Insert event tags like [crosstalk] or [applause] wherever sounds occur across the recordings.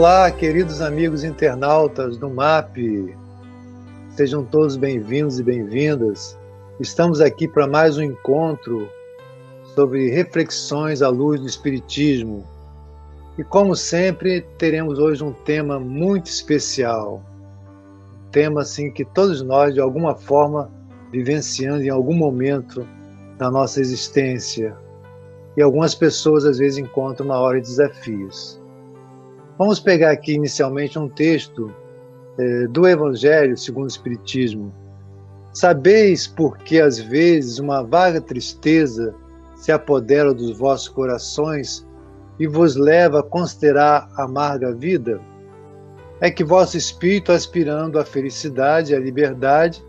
Olá, queridos amigos internautas do MAP. Sejam todos bem-vindos e bem-vindas. Estamos aqui para mais um encontro sobre reflexões à luz do Espiritismo. E como sempre, teremos hoje um tema muito especial. Um tema assim que todos nós, de alguma forma, vivenciando em algum momento da nossa existência. E algumas pessoas às vezes encontram uma hora de desafios. Vamos pegar aqui inicialmente um texto é, do Evangelho segundo o Espiritismo. Sabeis por que às vezes uma vaga tristeza se apodera dos vossos corações e vos leva a considerar amarga vida? É que vosso espírito, aspirando à felicidade e à liberdade,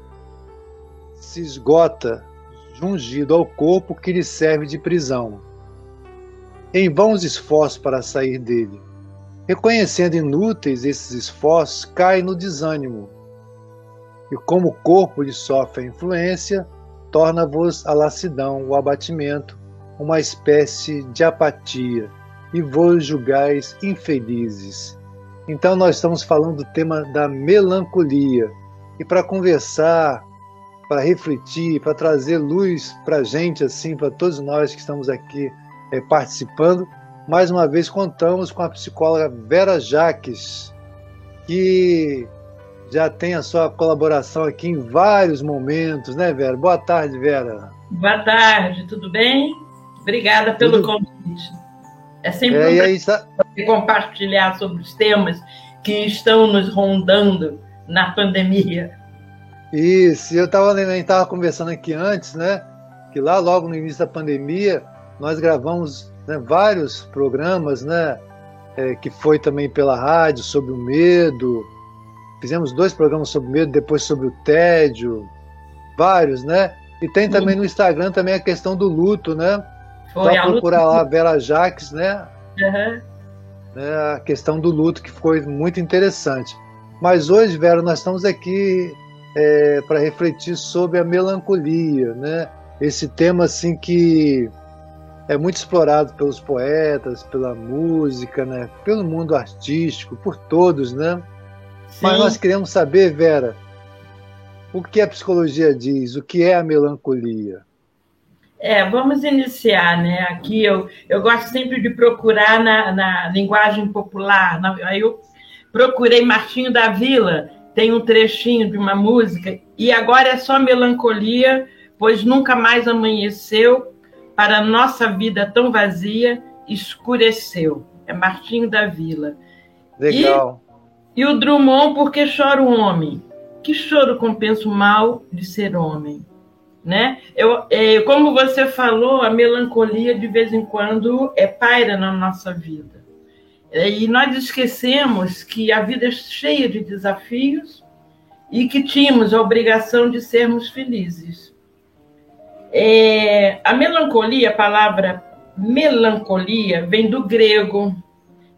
se esgota jungido ao corpo que lhe serve de prisão. Em vãos esforços para sair dele. Reconhecendo inúteis esses esforços, cai no desânimo. E como o corpo lhe sofre a influência, torna-vos a lassidão, o abatimento, uma espécie de apatia, e vos julgais infelizes. Então, nós estamos falando do tema da melancolia. E para conversar, para refletir, para trazer luz para a gente, assim, para todos nós que estamos aqui é, participando, mais uma vez contamos com a psicóloga Vera Jaques, que já tem a sua colaboração aqui em vários momentos, né, Vera? Boa tarde, Vera. Boa tarde, tudo bem? Obrigada pelo tudo... convite. É sempre é, um está... compartilhar sobre os temas que estão nos rondando na pandemia. Isso, eu estava tava conversando aqui antes, né? Que lá logo no início da pandemia nós gravamos né, vários programas, né? É, que foi também pela rádio sobre o medo. Fizemos dois programas sobre o medo, depois sobre o tédio, vários, né? E tem também no Instagram também a questão do luto, né? Foi Só procurar lá Vera Jaques, né? Uhum. É, a questão do luto, que foi muito interessante. Mas hoje, Vera, nós estamos aqui é, para refletir sobre a melancolia, né? Esse tema assim que é muito explorado pelos poetas, pela música, né? Pelo mundo artístico, por todos, né? Sim. Mas nós queremos saber, Vera, o que a psicologia diz, o que é a melancolia? É, vamos iniciar, né? Aqui eu, eu gosto sempre de procurar na, na linguagem popular. Na, aí eu procurei Martinho da Vila, tem um trechinho de uma música, e agora é só melancolia, pois nunca mais amanheceu, para a nossa vida tão vazia, escureceu. É Martinho da Vila. Legal. E, e o Drummond, porque chora o homem? Que choro compensa o mal de ser homem? Né? Eu, é, como você falou, a melancolia de vez em quando é paira na nossa vida. É, e nós esquecemos que a vida é cheia de desafios e que tínhamos a obrigação de sermos felizes. É, a melancolia, a palavra melancolia, vem do grego,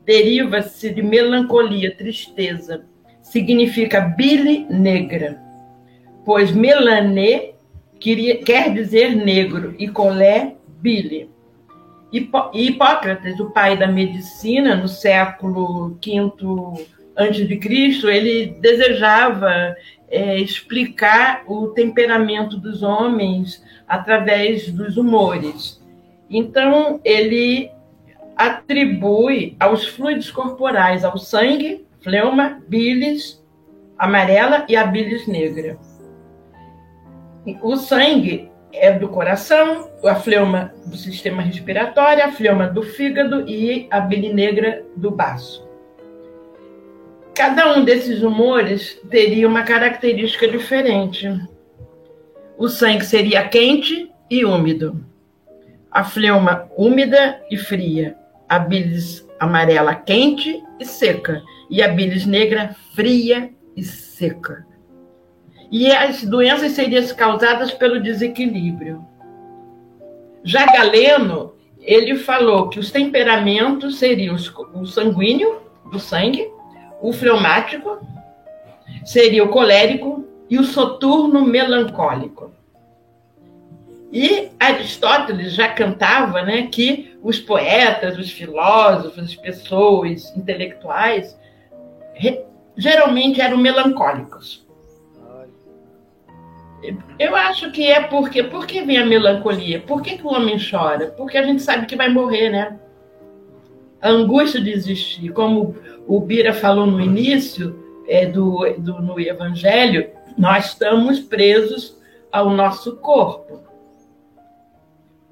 deriva-se de melancolia, tristeza, significa bile negra, pois melané quer dizer negro e colé, bile. Hipócrates, o pai da medicina, no século V a.C., ele desejava é, explicar o temperamento dos homens através dos humores. Então, ele atribui aos fluidos corporais, ao sangue, fleuma, bilis amarela e a bilis negra. O sangue é do coração, a fleuma do sistema respiratório, a fleuma do fígado e a bile negra do baço. Cada um desses humores teria uma característica diferente. O sangue seria quente e úmido. A fleuma úmida e fria. A bilis amarela quente e seca. E a bilis negra fria e seca e as doenças seriam causadas pelo desequilíbrio. Já Galeno, ele falou que os temperamentos seriam o sanguíneo, do sangue, o fleumático, seria o colérico e o soturno melancólico. E Aristóteles já cantava né, que os poetas, os filósofos, as pessoas intelectuais geralmente eram melancólicos. Eu acho que é porque. Por que vem a melancolia? Por que, que o homem chora? Porque a gente sabe que vai morrer, né? A angústia de existir. Como o Bira falou no início é, do, do, no Evangelho, nós estamos presos ao nosso corpo.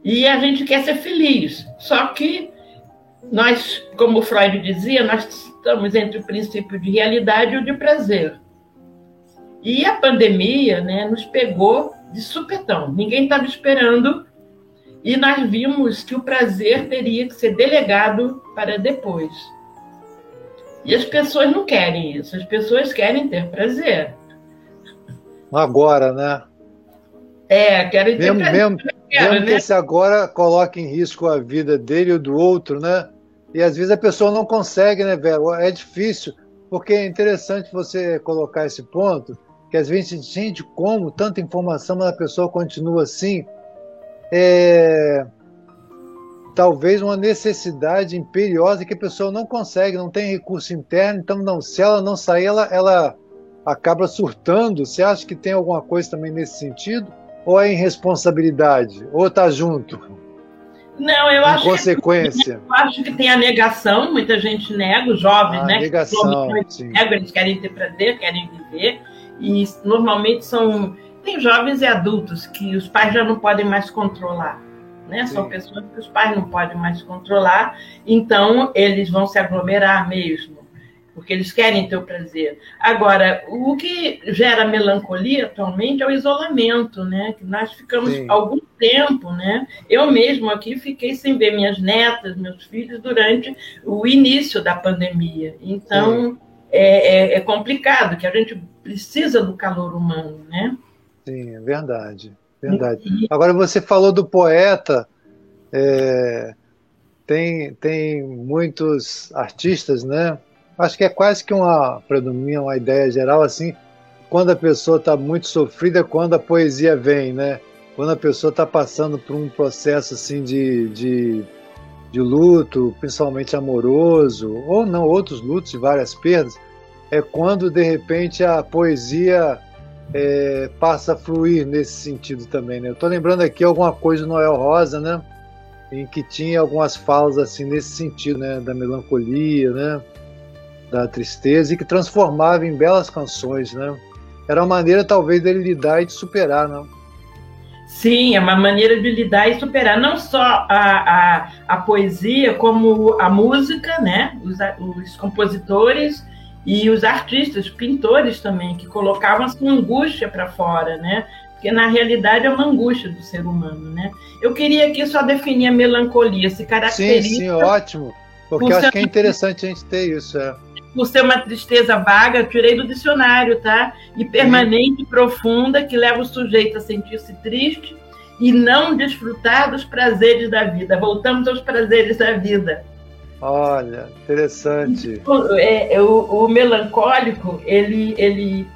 E a gente quer ser feliz. Só que nós, como Freud dizia, nós estamos entre o princípio de realidade e o de prazer. E a pandemia né, nos pegou de supetão. Ninguém estava esperando. E nós vimos que o prazer teria que ser delegado para depois. E as pessoas não querem isso. As pessoas querem ter prazer. Agora, né? É, ter mesmo. Mesmo, quero, mesmo né? que esse agora coloque em risco a vida dele ou do outro, né? E às vezes a pessoa não consegue, né, velho? É difícil, porque é interessante você colocar esse ponto, que às vezes a gente, gente, como tanta informação, mas a pessoa continua assim. É, talvez uma necessidade imperiosa que a pessoa não consegue, não tem recurso interno, então não, se ela não sair, ela, ela acaba surtando. Você acha que tem alguma coisa também nesse sentido? Ou é irresponsabilidade? Ou está junto? Não, eu em acho consequência. Que, eu acho que tem a negação, muita gente nega, os jovens, a né? Negação, que negam, eles querem ter prazer, querem viver, e normalmente são. Tem jovens e adultos que os pais já não podem mais controlar. Né? São pessoas que os pais não podem mais controlar, então eles vão se aglomerar mesmo porque eles querem ter o prazer. Agora, o que gera melancolia atualmente é o isolamento, né? Que nós ficamos Sim. algum tempo, né? Eu mesmo aqui fiquei sem ver minhas netas, meus filhos durante o início da pandemia. Então é, é, é, complicado, que a gente precisa do calor humano, né? Sim, é verdade, verdade. E... Agora você falou do poeta. É, tem, tem muitos artistas, né? Acho que é quase que uma, mim, uma ideia geral assim, quando a pessoa está muito sofrida, é quando a poesia vem, né? Quando a pessoa está passando por um processo assim de, de, de luto, principalmente amoroso, ou não, outros lutos e várias perdas, é quando de repente a poesia é, passa a fluir nesse sentido também, né? Eu estou lembrando aqui alguma coisa do Noel Rosa, né? Em que tinha algumas falas assim nesse sentido, né? Da melancolia, né? Da tristeza e que transformava em belas canções, né? Era uma maneira talvez dele lidar e de superar, não? Sim, é uma maneira de lidar e superar não só a, a, a poesia, como a música, né? Os, os compositores e os artistas, pintores também, que colocavam essa angústia para fora, né? Porque na realidade é uma angústia do ser humano, né? Eu queria aqui só definir a melancolia, se caracteriza. Sim, sim, ótimo. Porque eu acho que é interessante a gente ter isso. É por ser uma tristeza vaga, eu tirei do dicionário, tá? E permanente, profunda, que leva o sujeito a sentir-se triste e não desfrutar dos prazeres da vida. Voltamos aos prazeres da vida. Olha, interessante. O, é, é, o, o melancólico, ele, ele.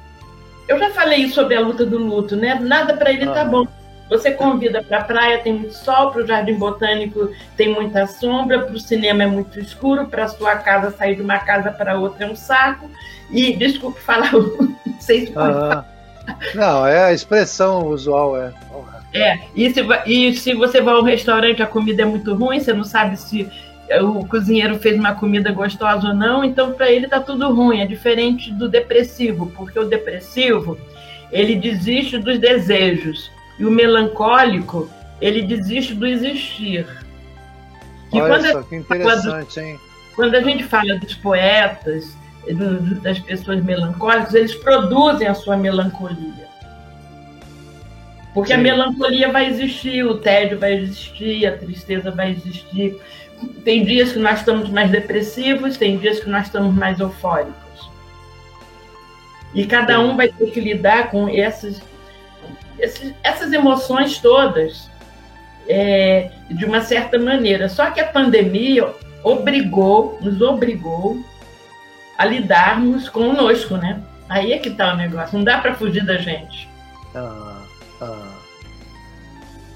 Eu já falei sobre a luta do luto, né? Nada para ele tá ah. tá bom. Você convida para a praia, tem muito sol, para o jardim botânico tem muita sombra, para o cinema é muito escuro, para a sua casa sair de uma casa para outra é um saco. E desculpe falar, [laughs] não sei se pode ah, Não, é a expressão usual, é. É, e se, e se você vai ao restaurante, a comida é muito ruim, você não sabe se o cozinheiro fez uma comida gostosa ou não, então para ele tá tudo ruim. É diferente do depressivo, porque o depressivo ele desiste dos desejos e o melancólico, ele desiste do existir. E Olha quando só, que interessante, quando, hein? Quando a gente fala dos poetas, do, das pessoas melancólicas, eles produzem a sua melancolia. Porque Sim. a melancolia vai existir, o tédio vai existir, a tristeza vai existir. Tem dias que nós estamos mais depressivos, tem dias que nós estamos mais eufóricos. E cada um vai ter que lidar com essas esses, essas emoções todas é, de uma certa maneira. Só que a pandemia obrigou, nos obrigou a lidarmos conosco, né? Aí é que está o negócio. Não dá para fugir da gente. Ah, ah.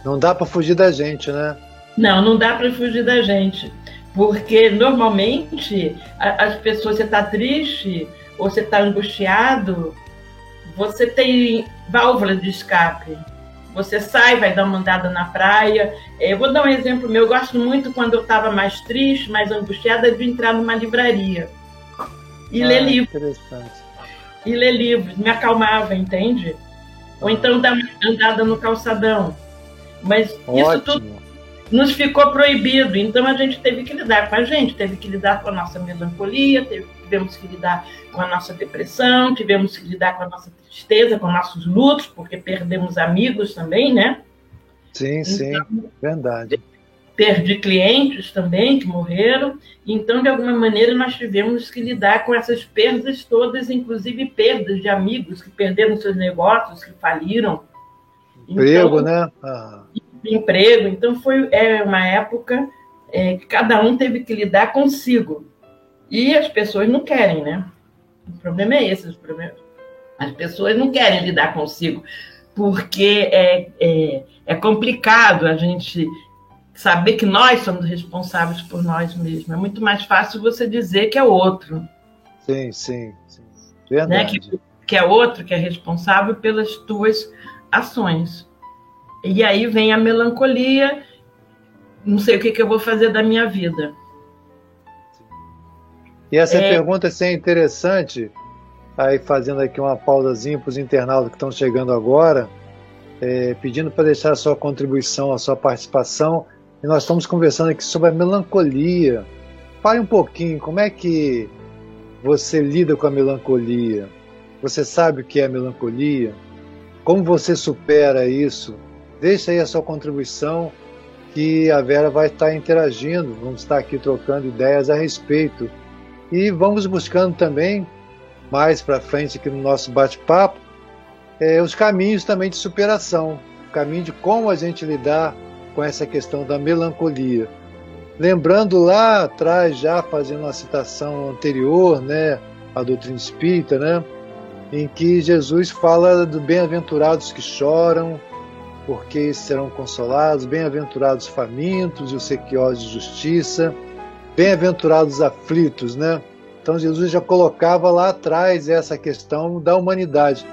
Não dá para fugir da gente, né? Não, não dá para fugir da gente. Porque normalmente as pessoas, você está triste ou você está angustiado, você tem válvula de escape. Você sai, vai dar uma andada na praia. Eu vou dar um exemplo meu. Eu gosto muito quando eu estava mais triste, mais angustiada, de entrar numa livraria e ah, ler livros. E ler livros. Me acalmava, entende? Ou então dar uma andada no calçadão. Mas Ótimo. isso tudo nos ficou proibido. Então a gente teve que lidar com a gente, teve que lidar com a nossa melancolia, teve, tivemos que lidar com a nossa depressão, tivemos que lidar com a nossa tristeza, com nossos lutos, porque perdemos amigos também, né? Sim, sim, então, verdade. Perdi clientes também que morreram. Então, de alguma maneira, nós tivemos que lidar com essas perdas todas, inclusive perdas de amigos que perderam seus negócios, que faliram. Emprego, então, né? Ah emprego. Então foi é uma época é, que cada um teve que lidar consigo. E as pessoas não querem, né? O problema é esse. As pessoas não querem lidar consigo, porque é, é, é complicado a gente saber que nós somos responsáveis por nós mesmos. É muito mais fácil você dizer que é outro. Sim, sim, sim. Verdade. Né? Que, que é outro que é responsável pelas tuas ações. E aí vem a melancolia, não sei o que, que eu vou fazer da minha vida. E essa é... pergunta assim, é interessante, aí fazendo aqui uma pausazinha para os internautas que estão chegando agora, é, pedindo para deixar a sua contribuição, a sua participação. E nós estamos conversando aqui sobre a melancolia. Fale um pouquinho, como é que você lida com a melancolia? Você sabe o que é a melancolia? Como você supera isso? Deixe aí a sua contribuição, que a Vera vai estar interagindo, vamos estar aqui trocando ideias a respeito. E vamos buscando também, mais para frente aqui no nosso bate-papo, é, os caminhos também de superação, o caminho de como a gente lidar com essa questão da melancolia. Lembrando lá atrás, já fazendo uma citação anterior, né, a doutrina espírita, né, em que Jesus fala do bem-aventurados que choram, porque serão consolados, bem-aventurados famintos e os sequiosos de justiça, bem-aventurados aflitos, né? Então Jesus já colocava lá atrás essa questão da humanidade.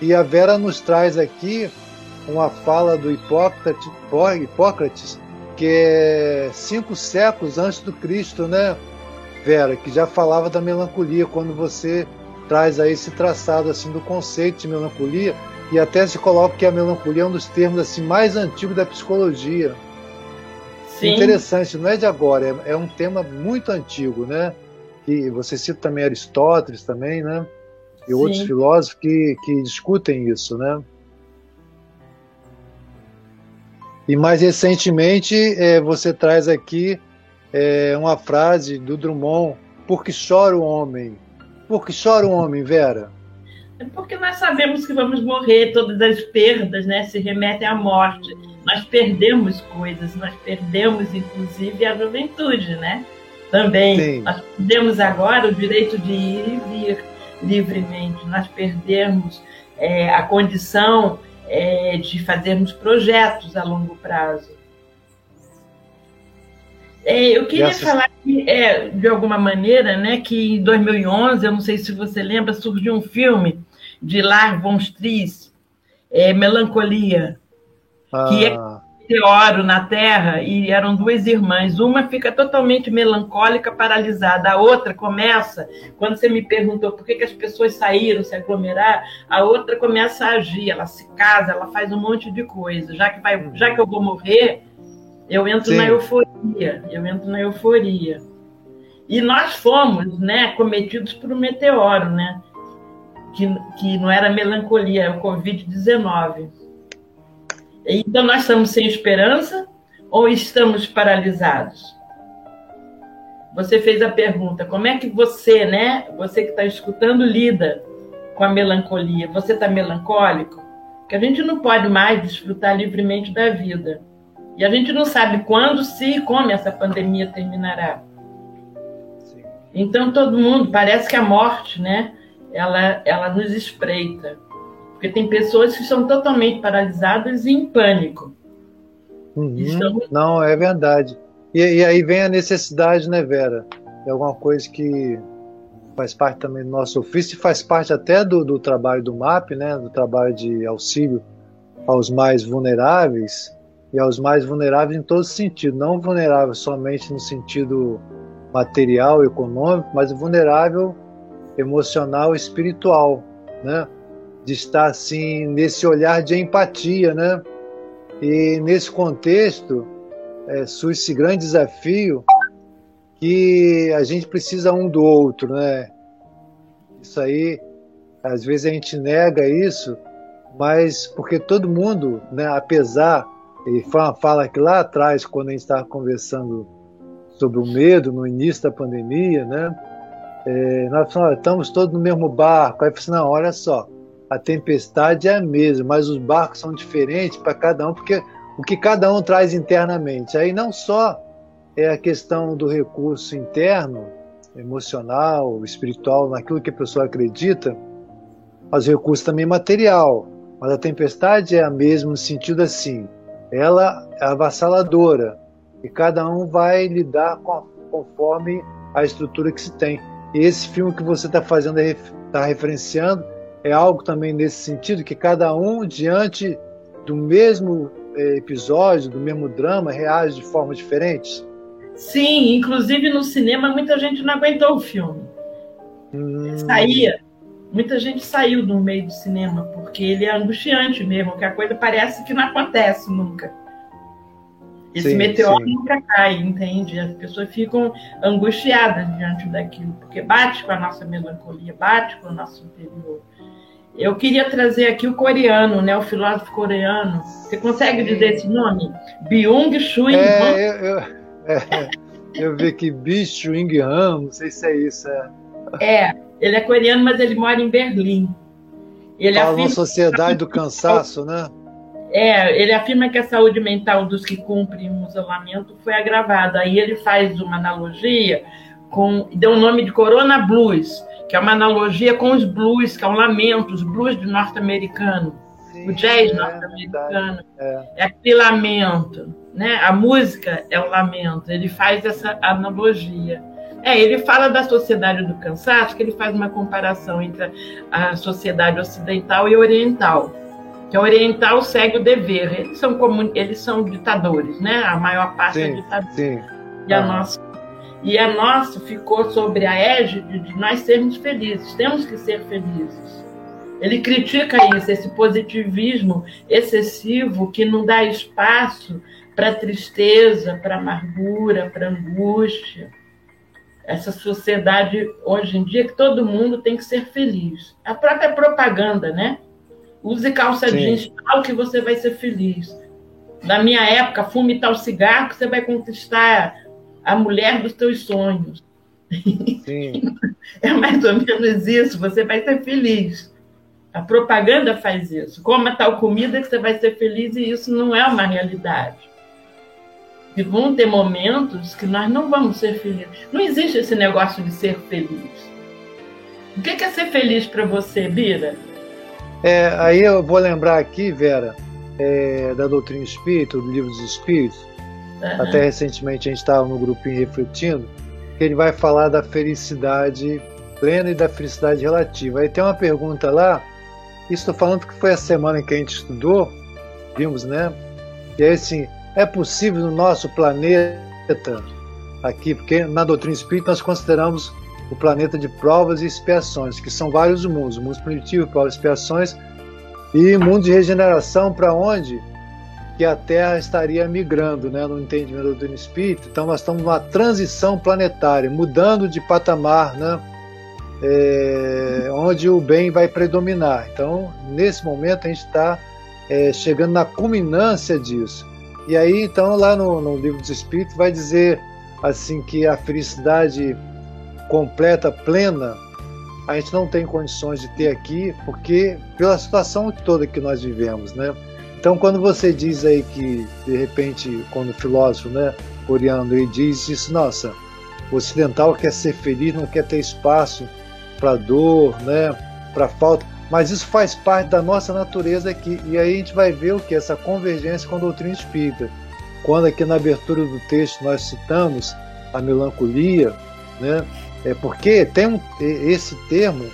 E a Vera nos traz aqui uma fala do Hipócrates, Hipócrates que é cinco séculos antes do Cristo, né, Vera, que já falava da melancolia, quando você traz aí esse traçado assim do conceito de melancolia, e até se coloca que a melancolia é um dos termos assim mais antigos da psicologia. Sim. Interessante, não é de agora, é, é, um tema muito antigo, né? E você cita também Aristóteles também, né? E Sim. outros filósofos que, que discutem isso, né? E mais recentemente é, você traz aqui é, uma frase do Drummond: "Porque chora o homem? Porque chora o homem, Vera?" É porque nós sabemos que vamos morrer, todas as perdas né, se remetem à morte. Nós perdemos coisas, nós perdemos inclusive a juventude, né? Também. Sim. Nós perdemos agora o direito de ir e vir livremente, nós perdemos é, a condição é, de fazermos projetos a longo prazo. É, eu queria falar que, é, de alguma maneira, né, que em 2011, eu não sei se você lembra, surgiu um filme de Lar von Stries, é, Melancolia, ah. que é meteoro na Terra e eram duas irmãs. Uma fica totalmente melancólica, paralisada. A outra começa, quando você me perguntou por que, que as pessoas saíram se aglomerar, a outra começa a agir. Ela se casa, ela faz um monte de coisa. Já que, vai, já que eu vou morrer, eu entro Sim. na euforia. Eu entro na euforia. E nós fomos, né, cometidos por um meteoro, né? que, que não era melancolia, é o Covid-19. Então, nós estamos sem esperança ou estamos paralisados? Você fez a pergunta, como é que você, né, você que está escutando, lida com a melancolia? Você está melancólico? Que a gente não pode mais desfrutar livremente da vida. E a gente não sabe quando, se e como essa pandemia terminará. Então todo mundo parece que a morte, né, ela, ela nos espreita. Porque tem pessoas que são totalmente paralisadas e em pânico. Uhum. Não, é verdade. E, e, aí vem a necessidade, né, Vera? É alguma coisa que faz parte também do nosso ofício e faz parte até do, do trabalho do MAP, né, do trabalho de auxílio aos mais vulneráveis e aos mais vulneráveis em todo sentido, não vulnerável somente no sentido material, econômico, mas vulnerável emocional, espiritual, né? De estar assim nesse olhar de empatia, né? E nesse contexto é, surge esse grande desafio que a gente precisa um do outro, né? Isso aí, às vezes a gente nega isso, mas porque todo mundo, né, apesar, e foi uma fala que lá atrás, quando a gente estava conversando sobre o medo no início da pandemia, né? É, nós falamos, estamos todos no mesmo barco. Aí eu falei assim, não, olha só, a tempestade é a mesma, mas os barcos são diferentes para cada um, porque o que cada um traz internamente. Aí não só é a questão do recurso interno, emocional, espiritual, naquilo que a pessoa acredita, mas o recurso também material. Mas a tempestade é a mesma no sentido assim, ela é avassaladora e cada um vai lidar com, conforme a estrutura que se tem. Esse filme que você está fazendo, está referenciando, é algo também nesse sentido, que cada um, diante do mesmo é, episódio, do mesmo drama, reage de formas diferentes? Sim, inclusive no cinema muita gente não aguentou o filme. Hum. Saía, muita gente saiu do meio do cinema, porque ele é angustiante mesmo, que a coisa parece que não acontece nunca. Esse sim, meteoro sim. nunca cai, entende? As pessoas ficam angustiadas diante daquilo, porque bate com a nossa melancolia, bate com o nosso interior. Eu queria trazer aqui o coreano, né, o filósofo coreano. Você consegue dizer esse nome? Byung-Chul é, eu, eu, [laughs] é, eu vi que Byung-Chul Han, não sei se é isso. É. é, ele é coreano, mas ele mora em Berlim. Ele Fala afirma... sociedade do cansaço, né? É, ele afirma que a saúde mental dos que cumprem o isolamento foi agravada. Aí ele faz uma analogia com. deu o nome de Corona Blues, que é uma analogia com os blues, que é um lamento, os blues do norte-americano. O jazz é, norte-americano é. é aquele lamento, né? A música é o lamento. Ele faz essa analogia. É, ele fala da sociedade do cansaço, que ele faz uma comparação entre a sociedade ocidental e oriental. Que a oriental segue o dever. Eles são comun... eles são ditadores, né? A maior parte é sim, é ditadura. Sim. E a ah. nossa e a nossa ficou sobre a égide de nós sermos felizes. Temos que ser felizes. Ele critica isso, esse positivismo excessivo que não dá espaço para tristeza, para amargura, para angústia. Essa sociedade hoje em dia que todo mundo tem que ser feliz. A própria propaganda, né? Use calça Sim. jeans tal que você vai ser feliz. Na minha época, fume tal cigarro que você vai conquistar a mulher dos teus sonhos. Sim. [laughs] É mais ou menos isso, você vai ser feliz. A propaganda faz isso. Coma tal comida que você vai ser feliz e isso não é uma realidade. E vão ter momentos que nós não vamos ser felizes. Não existe esse negócio de ser feliz. O que é ser feliz para você, Bira? É, aí eu vou lembrar aqui, Vera, é, da doutrina espírita, do livro dos espíritos, Uhum. Até recentemente a gente estava no grupinho refletindo que ele vai falar da felicidade plena e da felicidade relativa. Aí tem uma pergunta lá, estou falando que foi a semana em que a gente estudou, vimos, né? E aí assim, é possível no nosso planeta aqui, porque na doutrina espírita nós consideramos o planeta de provas e expiações, que são vários mundos, o mundo provas e expiações, e mundo de regeneração para onde que a Terra estaria migrando né, no entendimento do espírito. Então, nós estamos numa transição planetária, mudando de patamar, né, é, onde o bem vai predominar. Então, nesse momento, a gente está é, chegando na culminância disso. E aí, então, lá no, no livro dos Espíritos, vai dizer assim que a felicidade completa, plena, a gente não tem condições de ter aqui, porque pela situação toda que nós vivemos, né? Então, quando você diz aí que, de repente, quando o filósofo, né, coreano, ele diz isso, nossa, o ocidental quer ser feliz, não quer ter espaço para dor, né, para falta, mas isso faz parte da nossa natureza aqui. E aí a gente vai ver o que? Essa convergência com a doutrina espírita. quando aqui na abertura do texto nós citamos a melancolia, né? É porque tem um, esse termo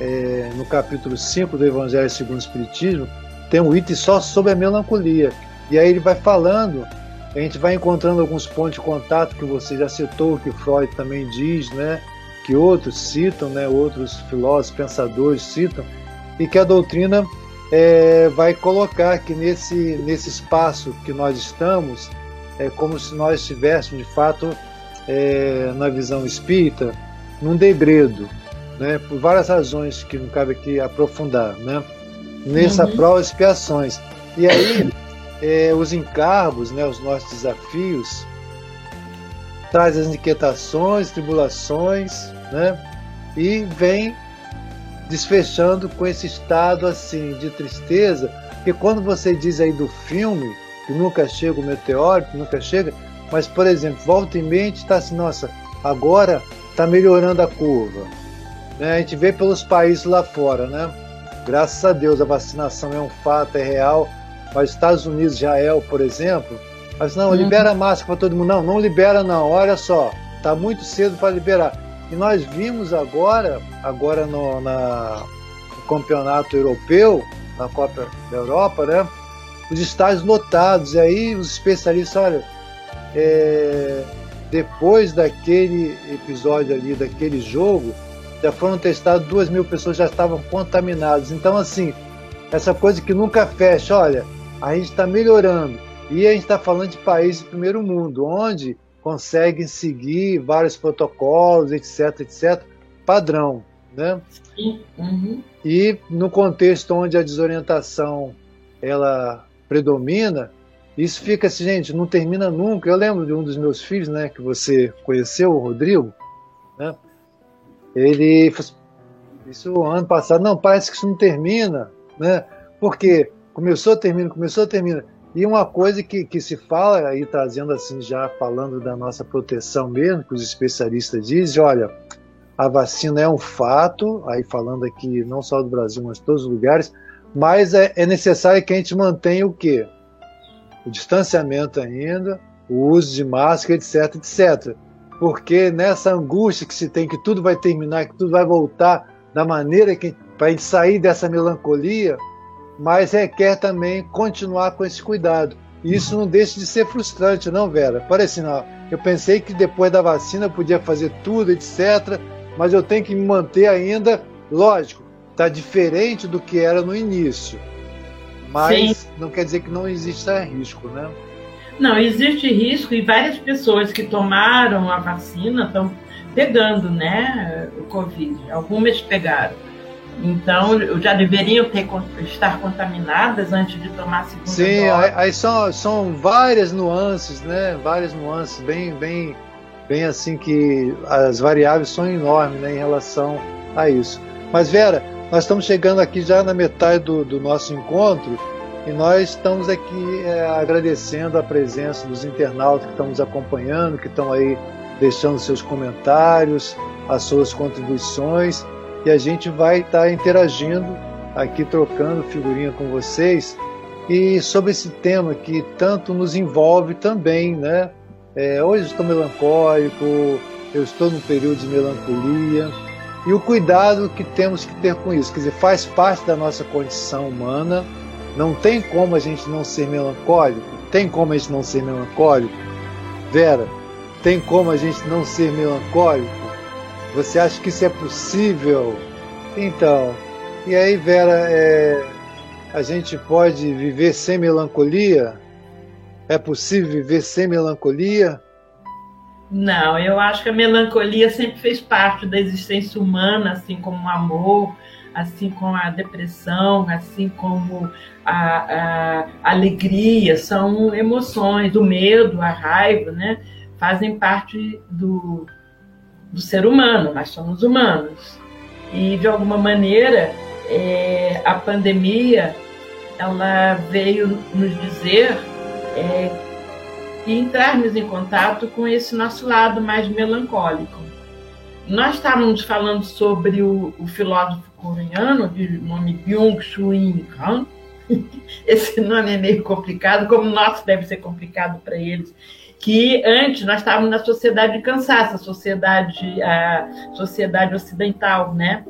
é, no capítulo 5 do Evangelho segundo o Espiritismo, tem um item só sobre a melancolia. E aí ele vai falando, a gente vai encontrando alguns pontos de contato que você já citou, que Freud também diz, né? que outros citam, né? outros filósofos, pensadores citam, e que a doutrina é, vai colocar que nesse, nesse espaço que nós estamos, é como se nós estivéssemos, de fato, é, na visão espírita, num degredo, né, por várias razões que não cabe aqui aprofundar, né, nessa uhum. prova expiações. E aí, [coughs] é, os encargos, né, os nossos desafios, traz as inquietações, tribulações, né, e vem desfechando com esse estado assim de tristeza, porque quando você diz aí do filme, que nunca chega o meteoro, que nunca chega, mas por exemplo, volta em mente, está assim, nossa, agora está melhorando a curva. Né? A gente vê pelos países lá fora, né? Graças a Deus a vacinação é um fato, é real. Mas Estados Unidos, Israel, por exemplo, mas não, uhum. libera máscara para todo mundo. Não, não libera não. Olha só, está muito cedo para liberar. E nós vimos agora, agora no, na, no campeonato europeu, na Copa da Europa, né? Os estádios lotados. E aí os especialistas, olha, é, depois daquele episódio ali, daquele jogo, já foram testadas duas mil pessoas já estavam contaminadas. Então, assim, essa coisa que nunca fecha, olha, a gente está melhorando. E a gente está falando de países de primeiro mundo, onde conseguem seguir vários protocolos, etc, etc, padrão, né? Uhum. E no contexto onde a desorientação ela predomina, isso fica assim, gente, não termina nunca. Eu lembro de um dos meus filhos, né, que você conheceu, o Rodrigo, né? Ele isso ano passado, não, parece que isso não termina, né? Porque começou, termina, começou, termina. E uma coisa que, que se fala, aí trazendo assim, já falando da nossa proteção mesmo, que os especialistas dizem, olha, a vacina é um fato, aí falando aqui não só do Brasil, mas de todos os lugares, mas é, é necessário que a gente mantenha o quê? O distanciamento ainda, o uso de máscara, etc, etc porque nessa angústia que se tem que tudo vai terminar, que tudo vai voltar da maneira que para a gente sair dessa melancolia, mas requer também continuar com esse cuidado. E isso não deixa de ser frustrante, não, Vera? Parece não. Eu pensei que depois da vacina eu podia fazer tudo, etc. Mas eu tenho que me manter ainda, lógico, está diferente do que era no início. Mas Sim. não quer dizer que não exista risco, né? Não, existe risco e várias pessoas que tomaram a vacina estão pegando, né, o Covid. Algumas pegaram. Então, já deveriam ter, estar contaminadas antes de tomar a segunda Sim, dose. aí são, são várias nuances, né? Várias nuances, bem, bem, bem assim que as variáveis são enormes né, em relação a isso. Mas, Vera, nós estamos chegando aqui já na metade do, do nosso encontro e nós estamos aqui é, agradecendo a presença dos internautas que estão nos acompanhando, que estão aí deixando seus comentários, as suas contribuições, e a gente vai estar tá interagindo aqui, trocando figurinha com vocês, e sobre esse tema que tanto nos envolve também, né? É, hoje estou melancólico, eu estou num período de melancolia, e o cuidado que temos que ter com isso, quer dizer, faz parte da nossa condição humana, não tem como a gente não ser melancólico? Tem como a gente não ser melancólico? Vera, tem como a gente não ser melancólico? Você acha que isso é possível? Então, e aí, Vera, é, a gente pode viver sem melancolia? É possível viver sem melancolia? Não, eu acho que a melancolia sempre fez parte da existência humana, assim como o amor, assim como a depressão, assim como a, a, alegria, são emoções, o medo, a raiva, né? Fazem parte do, do ser humano, nós somos humanos. E, de alguma maneira, é, a pandemia ela veio nos dizer é, e entrarmos em contato com esse nosso lado mais melancólico. Nós estávamos falando sobre o, o filósofo coreano de nome Byung-Chul Han, [laughs] esse nome é meio complicado, como o nosso deve ser complicado para eles, que antes nós estávamos na sociedade de cansaço, a sociedade, a sociedade ocidental, né?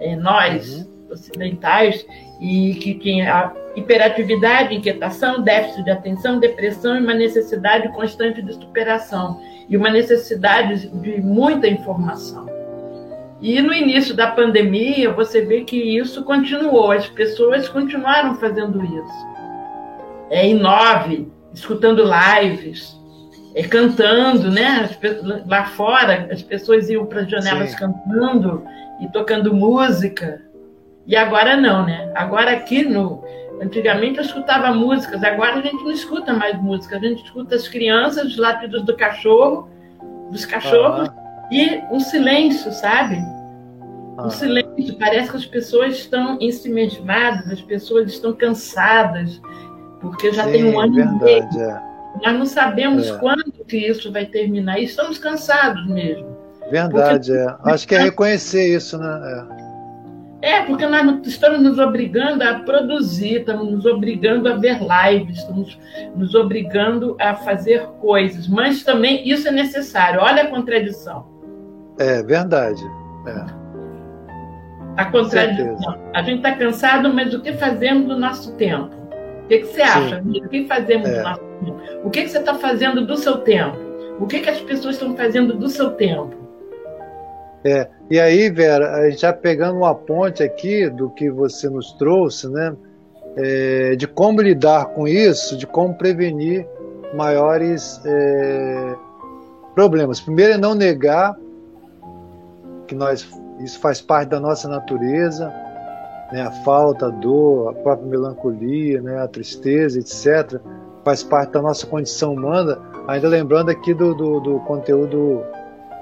É, nós, uhum. ocidentais, e que tinha hiperatividade, inquietação, déficit de atenção, depressão e uma necessidade constante de superação e uma necessidade de muita informação. E no início da pandemia, você vê que isso continuou, as pessoas continuaram fazendo isso. É, em nove, escutando lives, é, cantando, né? Lá fora, as pessoas iam para as janelas Sim. cantando e tocando música. E agora não, né? Agora aqui no. Antigamente eu escutava músicas, agora a gente não escuta mais música, a gente escuta as crianças, os latidos do cachorro, dos cachorros, uhum. E um silêncio, sabe? Uhum. Um silêncio. Parece que as pessoas estão ensimesmadas, as pessoas estão cansadas, porque já Sim, tem um ano verdade, e meio. É. Nós não sabemos é. quando que isso vai terminar, e estamos cansados mesmo. Verdade, porque... é. Acho que é reconhecer isso, né? É. É, porque nós estamos nos obrigando a produzir, estamos nos obrigando a ver lives, estamos nos obrigando a fazer coisas, mas também isso é necessário. Olha a contradição. É verdade. É. A contradição. A gente está cansado, mas o que fazemos do nosso tempo? O que, que você acha, amigo? O que fazemos é. do nosso tempo? O que, que você está fazendo do seu tempo? O que, que as pessoas estão fazendo do seu tempo? É, e aí, Vera, já pegando uma ponte aqui do que você nos trouxe, né, é, de como lidar com isso, de como prevenir maiores é, problemas. Primeiro é não negar que nós isso faz parte da nossa natureza, né, a falta, a dor, a própria melancolia, né, a tristeza, etc. Faz parte da nossa condição humana. Ainda lembrando aqui do, do, do conteúdo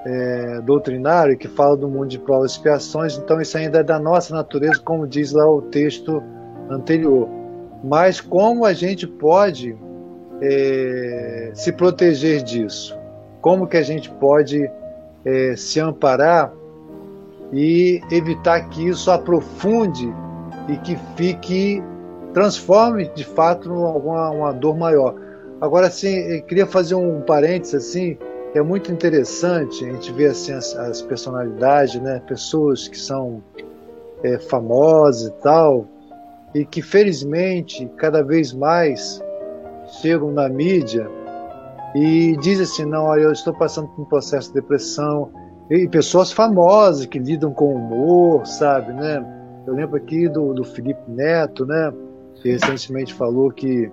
é, doutrinário que fala do mundo de provas e expiações, então isso ainda é da nossa natureza, como diz lá o texto anterior. Mas como a gente pode é, se proteger disso? Como que a gente pode é, se amparar e evitar que isso aprofunde e que fique transforme de fato em alguma uma dor maior. Agora, eu queria fazer um parênteses assim é muito interessante a gente ver assim, as, as personalidades, né? pessoas que são é, famosas e tal, e que felizmente cada vez mais chegam na mídia e dizem assim: não, olha, eu estou passando por um processo de depressão. E pessoas famosas que lidam com humor, sabe, né? Eu lembro aqui do, do Felipe Neto, né? Que recentemente falou que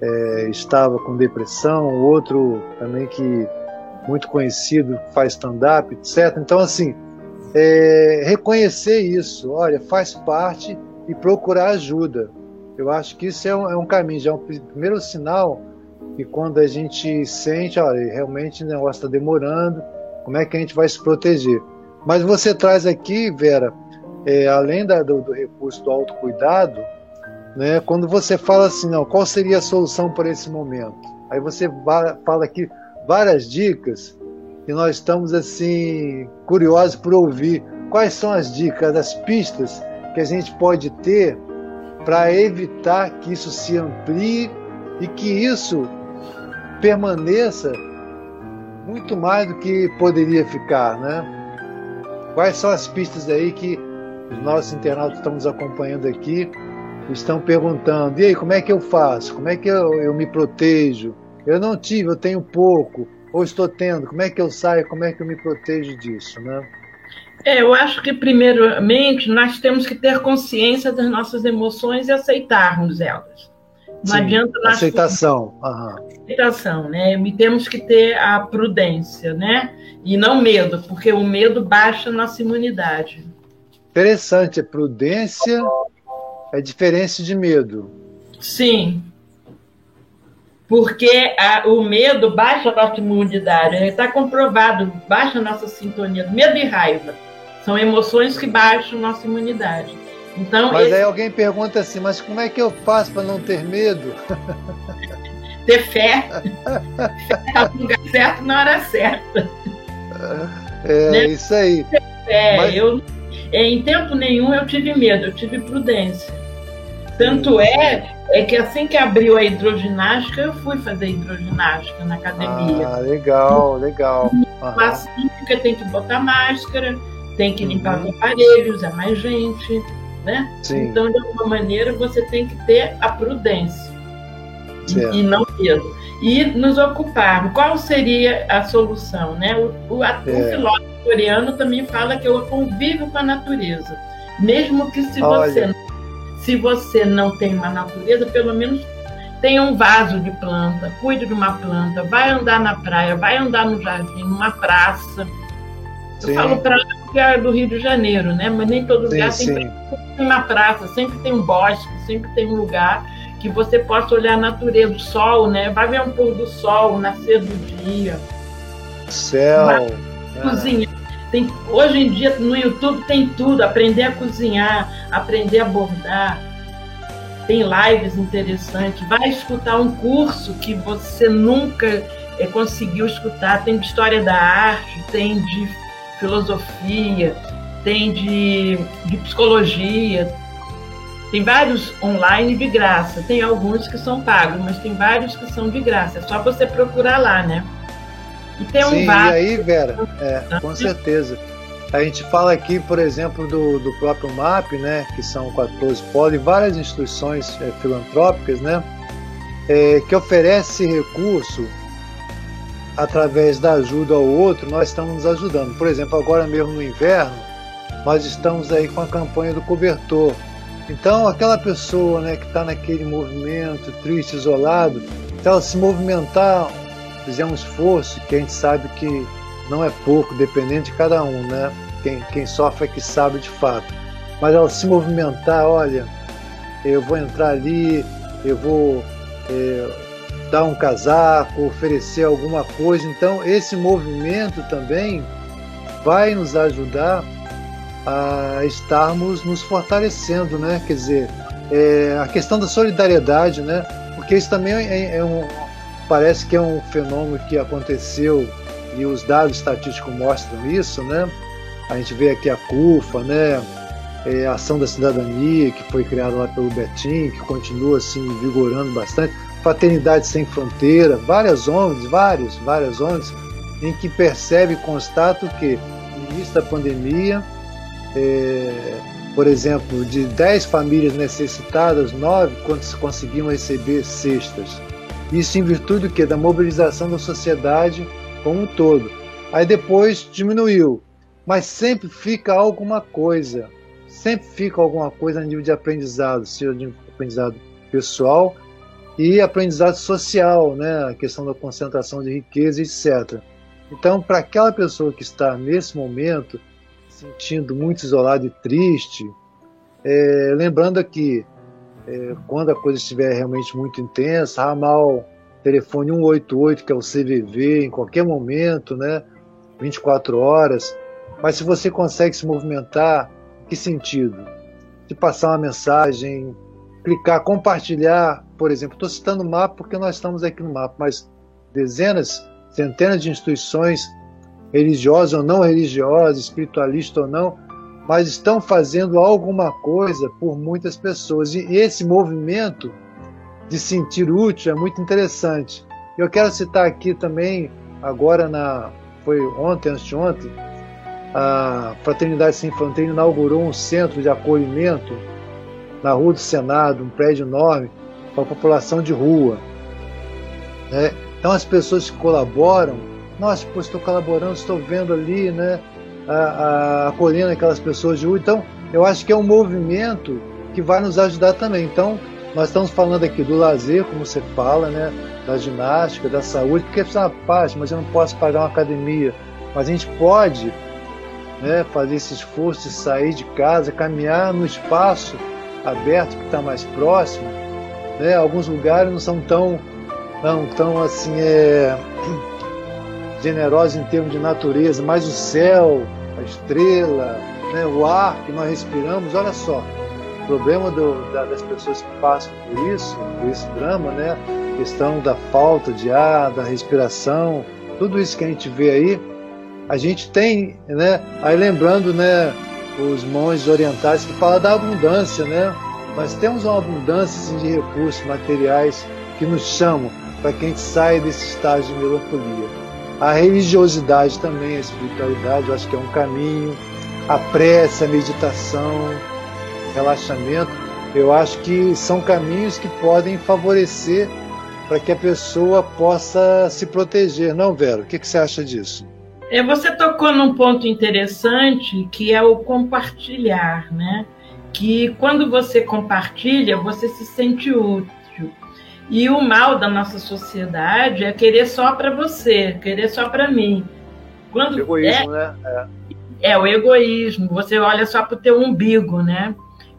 é, estava com depressão, outro também que muito conhecido, faz stand-up, etc. Então, assim, é, reconhecer isso, olha, faz parte e procurar ajuda. Eu acho que isso é um, é um caminho, já é um primeiro sinal que quando a gente sente, olha, realmente o negócio está demorando, como é que a gente vai se proteger? Mas você traz aqui, Vera, é, além da, do, do, recurso do autocuidado, né, quando você fala assim, não, qual seria a solução para esse momento? Aí você fala aqui, várias dicas e nós estamos assim curiosos por ouvir quais são as dicas, as pistas que a gente pode ter para evitar que isso se amplie e que isso permaneça muito mais do que poderia ficar, né? Quais são as pistas aí que os nossos internautas estão nos acompanhando aqui estão perguntando: e aí, como é que eu faço? Como é que eu, eu me protejo? Eu não tive, eu tenho pouco, ou estou tendo, como é que eu saio, como é que eu me protejo disso, né? É, eu acho que, primeiramente, nós temos que ter consciência das nossas emoções e aceitarmos elas. Não Sim, adianta nós... Aceitação. Uhum. Aceitação, né? E temos que ter a prudência, né? E não medo, porque o medo baixa a nossa imunidade. Interessante, prudência é diferente de medo. Sim, porque a, o medo baixa a nossa imunidade, está comprovado, baixa a nossa sintonia. Medo e raiva são emoções que baixam a nossa imunidade. Então, mas esse... aí alguém pergunta assim, mas como é que eu faço para não ter medo? [laughs] ter fé, estar no lugar certo na hora certa. É, né? isso aí. É, mas... eu, em tempo nenhum eu tive medo, eu tive prudência. Tanto é, é que assim que abriu a hidroginástica, eu fui fazer hidroginástica na academia. Ah, legal, legal. Uhum. tem que botar máscara, tem que limpar uhum. os aparelhos, é mais gente, né? Sim. Então, de alguma maneira, você tem que ter a prudência e, e não medo. E nos ocupar. Qual seria a solução, né? O, o, a, é. o filósofo coreano também fala que eu convivo com a natureza. Mesmo que se você se você não tem uma natureza, pelo menos tenha um vaso de planta, cuide de uma planta, vai andar na praia, vai andar no jardim, numa praça. Sim. Eu falo praia é do Rio de Janeiro, né? Mas nem todo lugar sim, tem uma praça, sempre tem um bosque, sempre tem um lugar que você possa olhar a natureza, o sol, né? Vai ver um pôr do sol, o nascer do dia. Céu. Vai é. cozinhar tem, hoje em dia no YouTube tem tudo, aprender a cozinhar, aprender a bordar. Tem lives interessantes. Vai escutar um curso que você nunca é, conseguiu escutar. Tem de história da arte, tem de filosofia, tem de, de psicologia. Tem vários online de graça. Tem alguns que são pagos, mas tem vários que são de graça. É só você procurar lá, né? E tem um Sim, vaso. E aí, Vera, é, com certeza. A gente fala aqui, por exemplo, do, do próprio MAP, né, que são 14 polos várias instituições é, filantrópicas, né, é, que oferece recurso através da ajuda ao outro, nós estamos nos ajudando. Por exemplo, agora mesmo no inverno, nós estamos aí com a campanha do cobertor. Então, aquela pessoa né, que está naquele movimento triste, isolado, se ela se movimentar fizer um esforço que a gente sabe que não é pouco, dependendo de cada um, né? Quem, quem sofre é que sabe de fato. Mas ao se movimentar, olha, eu vou entrar ali, eu vou é, dar um casaco, oferecer alguma coisa. Então, esse movimento também vai nos ajudar a estarmos nos fortalecendo, né? Quer dizer, é, a questão da solidariedade, né? Porque isso também é, é um, parece que é um fenômeno que aconteceu e os dados estatísticos mostram isso, né? A gente vê aqui a CUFA, né? É, a Ação da Cidadania, que foi criada lá pelo Betim, que continua assim vigorando bastante. Fraternidade Sem Fronteira, várias ONGs, vários, várias ONGs, em que percebe e constata que no início da pandemia, é, por exemplo, de 10 famílias necessitadas, 9 conseguiam receber cestas isso em virtude do que? Da mobilização da sociedade como um todo. Aí depois diminuiu, mas sempre fica alguma coisa, sempre fica alguma coisa a nível de aprendizado, seja de aprendizado pessoal e aprendizado social, né? a questão da concentração de riqueza, etc. Então, para aquela pessoa que está nesse momento sentindo muito isolado e triste, é, lembrando aqui, é, quando a coisa estiver realmente muito intensa, ramal telefone 188, que é o CVV, em qualquer momento, né? 24 horas. Mas se você consegue se movimentar, que sentido? De passar uma mensagem, clicar, compartilhar, por exemplo. Estou citando o mapa porque nós estamos aqui no mapa, mas dezenas, centenas de instituições, religiosas ou não religiosas, espiritualistas ou não, mas estão fazendo alguma coisa por muitas pessoas. E esse movimento de sentir útil é muito interessante. Eu quero citar aqui também, agora na foi ontem, antes de ontem, a Fraternidade Sem Fronteira inaugurou um centro de acolhimento na Rua do Senado, um prédio enorme, para a população de rua. Né? Então as pessoas que colaboram, nossa, pô, estou colaborando, estou vendo ali, né, a, a, acolhendo aquelas pessoas de rua. Então, eu acho que é um movimento que vai nos ajudar também. Então, nós estamos falando aqui do lazer, como você fala, né? da ginástica, da saúde, porque é uma parte, mas eu não posso pagar uma academia. Mas a gente pode né, fazer esse esforço de sair de casa, caminhar no espaço aberto que está mais próximo. Né? Alguns lugares não são tão, não tão assim, é, generosos em termos de natureza, mas o céu, a estrela, né, o ar que nós respiramos, olha só, o problema do, da, das pessoas que passam por isso, por esse drama, né? Questão da falta de ar, da respiração, tudo isso que a gente vê aí, a gente tem, né? Aí lembrando, né? Os monges orientais que falam da abundância, né? Nós temos uma abundância assim, de recursos materiais que nos chamam para que a gente saia desse estágio de melancolia. A religiosidade também, a espiritualidade, eu acho que é um caminho. A prece, a meditação, relaxamento, eu acho que são caminhos que podem favorecer para que a pessoa possa se proteger. Não, Vera, o que, que você acha disso? É, você tocou num ponto interessante que é o compartilhar, né? Que quando você compartilha, você se sente útil. E o mal da nossa sociedade é querer só para você, querer só para mim. Quando egoísmo, é, né? É. é o egoísmo. Você olha só para o teu umbigo, né?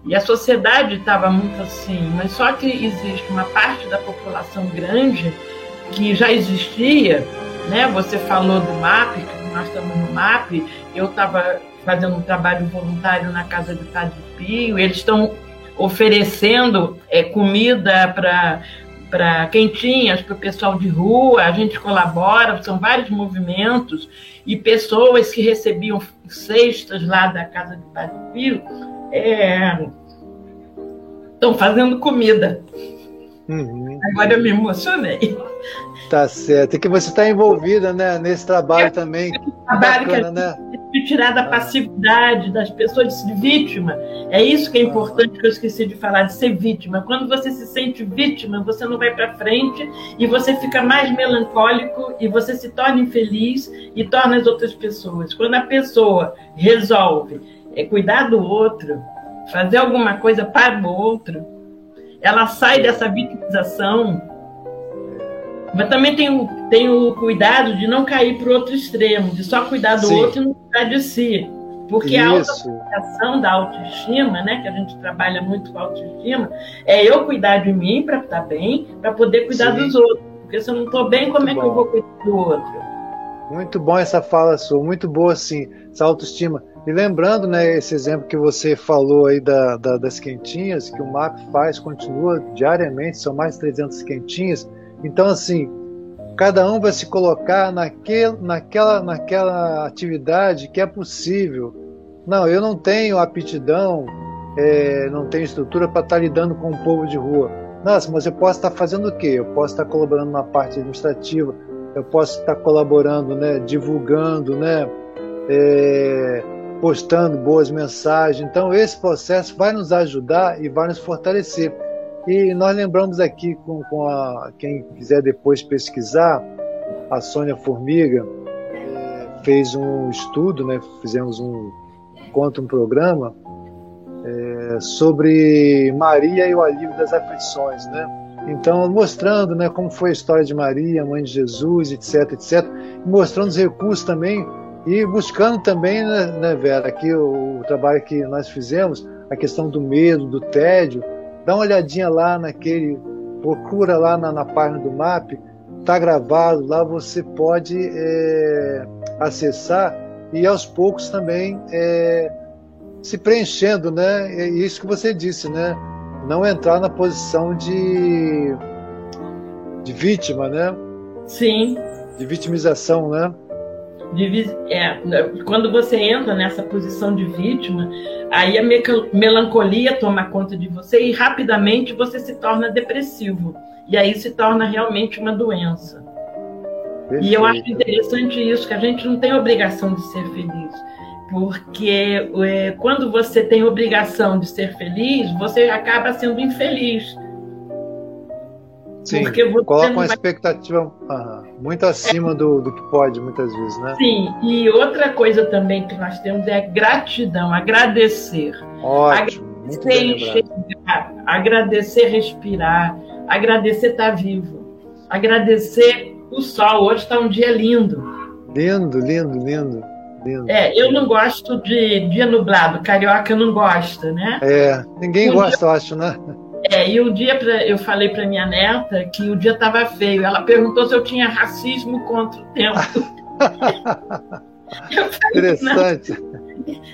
E a sociedade estava muito assim, mas só que existe uma parte da população grande que já existia, né? Você falou do MAP, que nós estamos no MAP, eu estava fazendo um trabalho voluntário na casa do Padre Pio, eles estão oferecendo é, comida para para quentinhas, para o pessoal de rua, a gente colabora, são vários movimentos, e pessoas que recebiam cestas lá da casa do Padre Pio estão é, fazendo comida. Uhum. Agora eu me emocionei. Tá certo. E que você está envolvida né, nesse trabalho é, também. Trabalho bacana, que né? de tirar da passividade das pessoas de ser vítima. É isso que é importante que eu esqueci de falar, de ser vítima. Quando você se sente vítima, você não vai para frente e você fica mais melancólico e você se torna infeliz e torna as outras pessoas. Quando a pessoa resolve é, cuidar do outro, fazer alguma coisa para o outro, ela sai dessa vitimização mas também tem o, tem o cuidado de não cair para o outro extremo, de só cuidar do Sim. outro e não cuidar de si. Porque Isso. a autoaplicação da autoestima, né, que a gente trabalha muito com a autoestima, é eu cuidar de mim para estar bem, para poder cuidar Sim. dos outros. Porque se eu não estou bem, como muito é que bom. eu vou cuidar do outro? Muito bom essa fala sua, muito boa sim, essa autoestima. E lembrando, né, esse exemplo que você falou aí da, da, das quentinhas, que o MAP faz, continua diariamente, são mais de 300 quentinhas, então, assim, cada um vai se colocar naquele, naquela, naquela atividade que é possível. Não, eu não tenho aptidão, é, não tenho estrutura para estar tá lidando com o povo de rua. Nossa, mas eu posso estar fazendo o quê? Eu posso estar colaborando na parte administrativa, eu posso estar colaborando, né, divulgando, né, é, postando boas mensagens. Então, esse processo vai nos ajudar e vai nos fortalecer. E nós lembramos aqui com, com a, quem quiser depois pesquisar, a Sônia Formiga é, fez um estudo, né, fizemos um conta um programa é, sobre Maria e o alívio das aflições, né? Então, mostrando né, como foi a história de Maria, mãe de Jesus, etc, etc, mostrando os recursos também e buscando também, né, né Vera, aqui o, o trabalho que nós fizemos, a questão do medo, do tédio, Dá uma olhadinha lá naquele, procura lá na, na página do MAP, está gravado, lá você pode é, acessar e aos poucos também é, se preenchendo, né? É isso que você disse, né? Não entrar na posição de, de vítima, né? Sim. De vitimização, né? De, é, quando você entra nessa posição de vítima, aí a melancolia toma conta de você e rapidamente você se torna depressivo. E aí se torna realmente uma doença. Perfeito. E eu acho interessante isso, que a gente não tem obrigação de ser feliz. Porque é, quando você tem obrigação de ser feliz, você acaba sendo infeliz. Sim, porque você coloca uma vai... expectativa muito acima é. do, do que pode, muitas vezes, né? Sim, e outra coisa também que nós temos é gratidão, agradecer. Ótimo, agradecer enxergar, agradecer respirar, agradecer estar vivo, agradecer o sol. Hoje está um dia lindo. Lindo, lindo, lindo. Lindo. É, eu não gosto de dia nublado, carioca não gosta, né? É, ninguém um gosta, dia... eu acho, né? É, e o dia pra, eu falei para minha neta que o dia estava feio. Ela perguntou se eu tinha racismo contra o tempo. [laughs] falei, Interessante.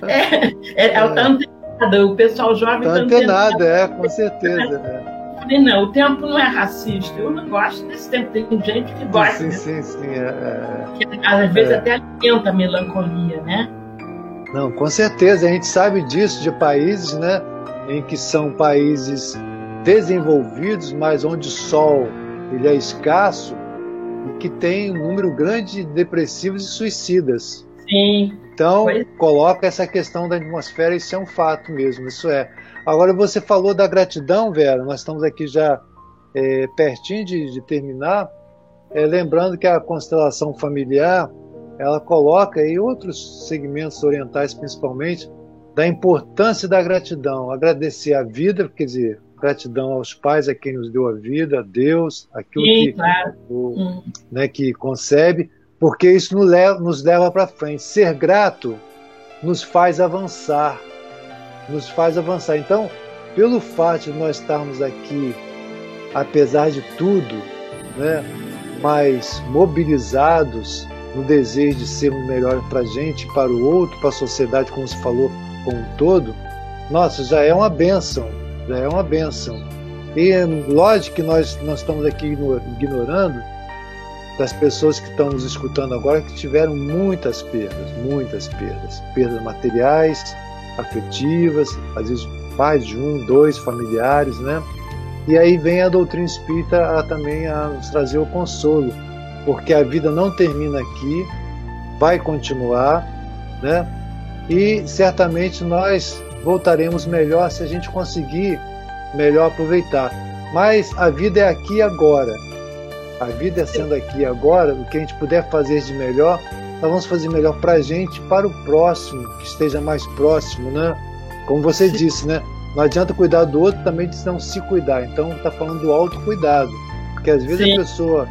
É, é, ela está antenada, o pessoal jovem está antenado. antenado. é, com certeza. É. Eu falei, não, o tempo não é racista. Eu não gosto desse tempo. Tem gente que gosta. Sim, sim, sim. É, é, que, às vezes é. até alimenta a melancolia, né? Não, com certeza. A gente sabe disso de países, né? em que são países desenvolvidos, mas onde o sol ele é escasso e que tem um número grande de depressivos e suicidas. Sim. Então, pois. coloca essa questão da atmosfera, isso é um fato mesmo, isso é. Agora, você falou da gratidão, Vera, nós estamos aqui já é, pertinho de, de terminar, é, lembrando que a constelação familiar, ela coloca, e outros segmentos orientais principalmente, da importância da gratidão, agradecer a vida, quer dizer, gratidão aos pais, a quem nos deu a vida, a Deus, aquilo Sim, que, claro. o, hum. né, que concebe, porque isso nos leva, nos leva para frente. Ser grato nos faz avançar, nos faz avançar. Então, pelo fato de nós estarmos aqui, apesar de tudo, né, mais mobilizados no desejo de ser um melhor para a gente, para o outro, para a sociedade, como se falou, como um todo, nossa, já é uma bênção já é uma benção. E lógico que nós, nós estamos aqui ignorando das pessoas que estão nos escutando agora que tiveram muitas perdas, muitas perdas. Perdas materiais, afetivas, às vezes mais de um, dois familiares, né? E aí vem a doutrina espírita a, também a nos trazer o consolo, porque a vida não termina aqui, vai continuar, né? E certamente nós voltaremos melhor se a gente conseguir melhor aproveitar. Mas a vida é aqui e agora. A vida é sendo aqui e agora, o que a gente puder fazer de melhor, nós vamos fazer melhor para a gente, para o próximo, que esteja mais próximo, né? Como você Sim. disse, né? Não adianta cuidar do outro também se não se cuidar. Então está falando do autocuidado. Porque às vezes Sim. a pessoa,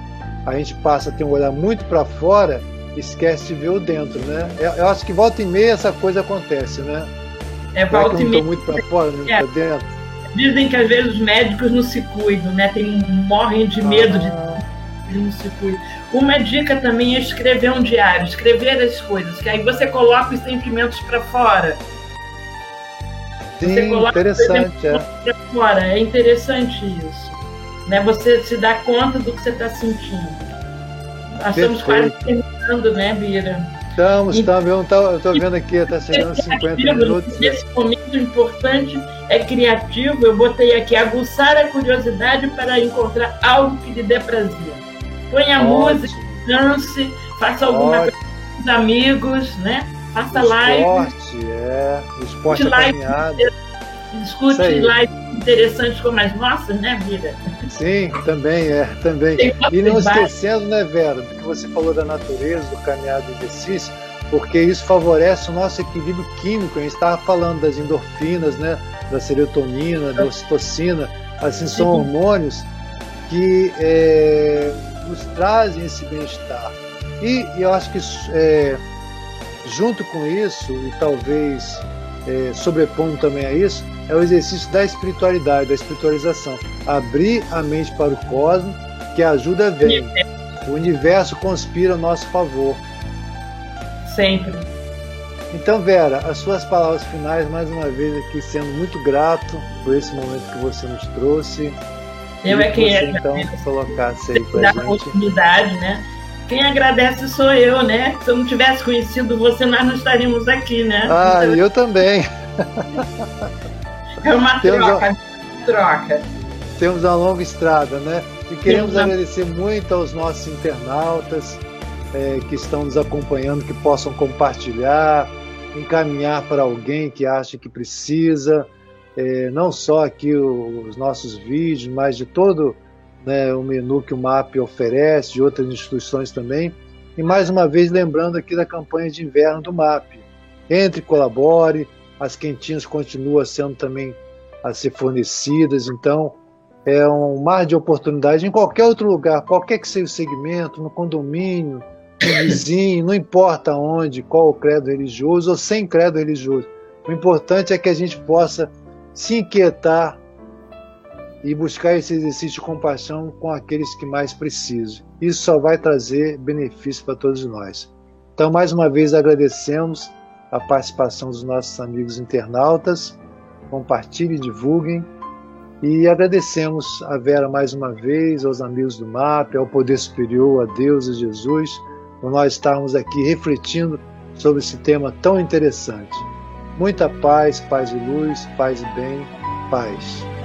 a gente passa a ter um olhar muito para fora, esquece de ver o dentro, né? Eu acho que volta e meia essa coisa acontece, né? É, volta e meia. muito para fora, muito é. para dentro. Dizem que às vezes os médicos não se cuidam, né? Tem, morrem de medo ah. de não se cuidam. Uma dica também é escrever um diário, escrever as coisas, que aí você coloca os sentimentos para fora. Sim, você coloca interessante, é. Pra fora. É interessante isso. Né? Você se dá conta do que você está sentindo. Nós estamos quase terminando, né, Bira? Estamos, estamos. Eu estou vendo aqui, está chegando 50 minutos. Esse momento importante é criativo. Eu botei aqui aguçar a curiosidade para encontrar algo que lhe dê prazer. Põe a música, dance, faça alguma Ótimo. coisa com os amigos, né? Faça live. Esporte, é. O esporte live, Escute lives interessantes como as nossas, né, Vida? Sim, também é, também. E não esquecendo, né, Vera, do que você falou da natureza, do caminhar do exercício, porque isso favorece o nosso equilíbrio químico. A gente estava falando das endorfinas, né, da serotonina, da ocitocina, assim, são hormônios que é, nos trazem esse bem-estar. E, eu acho que é, junto com isso, e talvez é, sobrepondo também a isso, é o exercício da espiritualidade, da espiritualização. Abrir a mente para o cosmos, que a ajuda vem. O universo conspira a nosso favor. Sempre. Então, Vera, as suas palavras finais, mais uma vez aqui, sendo muito grato por esse momento que você nos trouxe. Eu é quem você, então colocasse aí para gente. oportunidade, né? Quem agradece sou eu, né? Se eu não tivesse conhecido você, nós não estaríamos aqui, né? Ah, então... eu também. [laughs] É uma temos troca, uma... troca. Temos uma longa estrada, né? E queremos temos agradecer muito aos nossos internautas é, que estão nos acompanhando, que possam compartilhar, encaminhar para alguém que acha que precisa, é, não só aqui os nossos vídeos, mas de todo né, o menu que o MAP oferece, de outras instituições também. E mais uma vez lembrando aqui da campanha de inverno do MAP. Entre, colabore, as quentinhas continuam sendo também a ser fornecidas, então é um mar de oportunidade em qualquer outro lugar, qualquer que seja o segmento, no condomínio, no [coughs] vizinho, não importa onde, qual o credo religioso ou sem credo religioso. O importante é que a gente possa se inquietar e buscar esse exercício de compaixão com aqueles que mais precisam. Isso só vai trazer benefício para todos nós. Então, mais uma vez, agradecemos a participação dos nossos amigos internautas. Compartilhem, divulguem. E agradecemos a Vera mais uma vez, aos amigos do MAP, ao Poder Superior, a Deus e Jesus, por nós estarmos aqui refletindo sobre esse tema tão interessante. Muita paz, paz e luz, paz e bem. paz.